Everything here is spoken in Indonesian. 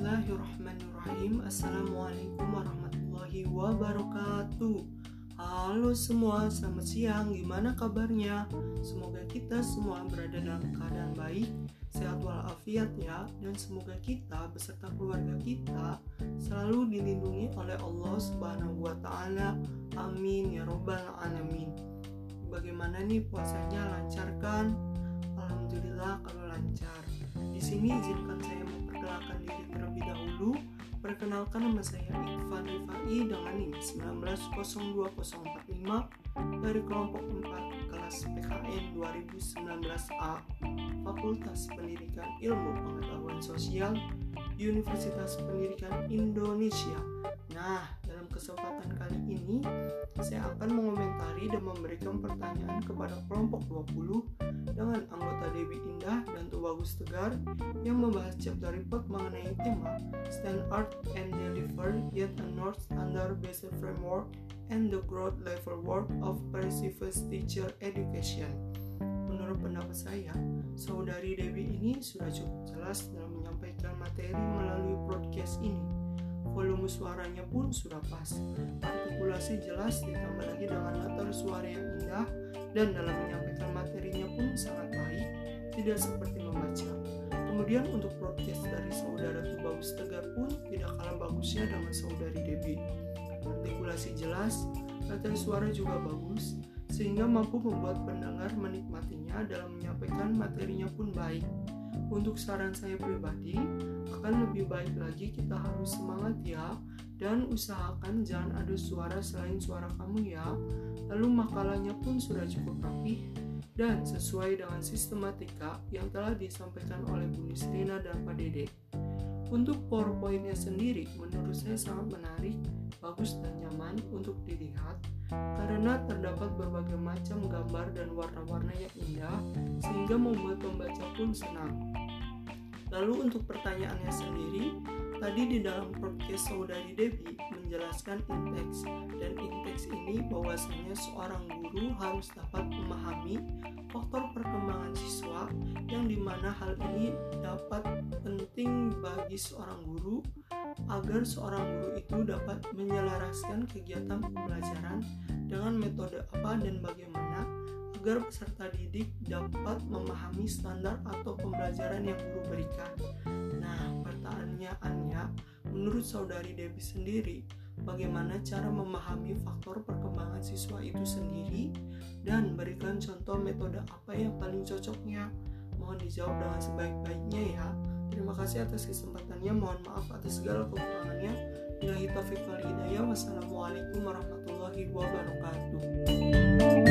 Assalamualaikum warahmatullahi wabarakatuh. Halo semua, selamat siang. Gimana kabarnya? Semoga kita semua berada dalam keadaan baik, sehat walafiat ya, dan semoga kita beserta keluarga kita selalu dilindungi oleh Allah Subhanahu wa taala. Amin ya robbal alamin. Bagaimana nih puasanya? Lancar kan? Alhamdulillah kalau lancar. Di sini izinkan Perkenalkan nama saya Iqfan Rifai dengan NIM 190245 dari kelompok 4 kelas PKN 2019A Fakultas Pendidikan Ilmu Pengetahuan Sosial Universitas Pendidikan Indonesia. Nah, dalam kesempatan kali ini saya akan mengomentari dan memberikan pertanyaan kepada kelompok 20 dengan anggota Tubagus Tegar yang membahas chapter report mengenai tema Stand Art and Deliver Yet a North Standard Based Framework and the Growth Level Work of Previous Teacher Education. Menurut pendapat saya, saudari Dewi ini sudah cukup jelas dalam menyampaikan materi melalui broadcast ini. Volume suaranya pun sudah pas, artikulasi jelas ditambah lagi dengan latar suara yang indah dan dalam menyampaikan materinya pun sangat tidak seperti membaca. Kemudian untuk broadcast dari saudara Tubagus Tegar pun tidak kalah bagusnya dengan saudari Debbie. Artikulasi jelas, latar suara juga bagus, sehingga mampu membuat pendengar menikmatinya dalam menyampaikan materinya pun baik. Untuk saran saya pribadi, akan lebih baik lagi kita harus semangat ya, dan usahakan jangan ada suara selain suara kamu ya. Lalu makalahnya pun sudah cukup rapi dan sesuai dengan sistematika yang telah disampaikan oleh Bu Nisrina dan Pak Dede. Untuk PowerPoint-nya sendiri menurut saya sangat menarik, bagus dan nyaman untuk dilihat karena terdapat berbagai macam gambar dan warna-warna yang indah sehingga membuat pembaca pun senang. Lalu untuk pertanyaannya sendiri, tadi di dalam podcast saudari Debbie menjelaskan inteks dan inteks ini bahwasanya seorang guru harus dapat memahami faktor perkembangan siswa yang di mana hal ini dapat penting bagi seorang guru agar seorang guru itu dapat menyelaraskan kegiatan pembelajaran dengan metode apa dan bagaimana agar peserta didik dapat memahami standar atau pembelajaran yang guru berikan. Nah, pertanyaannya, menurut saudari Debbie sendiri, bagaimana cara memahami faktor perkembangan siswa itu sendiri dan berikan contoh metode apa yang paling cocoknya. Mohon dijawab dengan sebaik-baiknya ya. Terima kasih atas kesempatannya. Mohon maaf atas segala kekurangannya. Bila taufiq wal hidayah. Wassalamualaikum warahmatullahi wabarakatuh.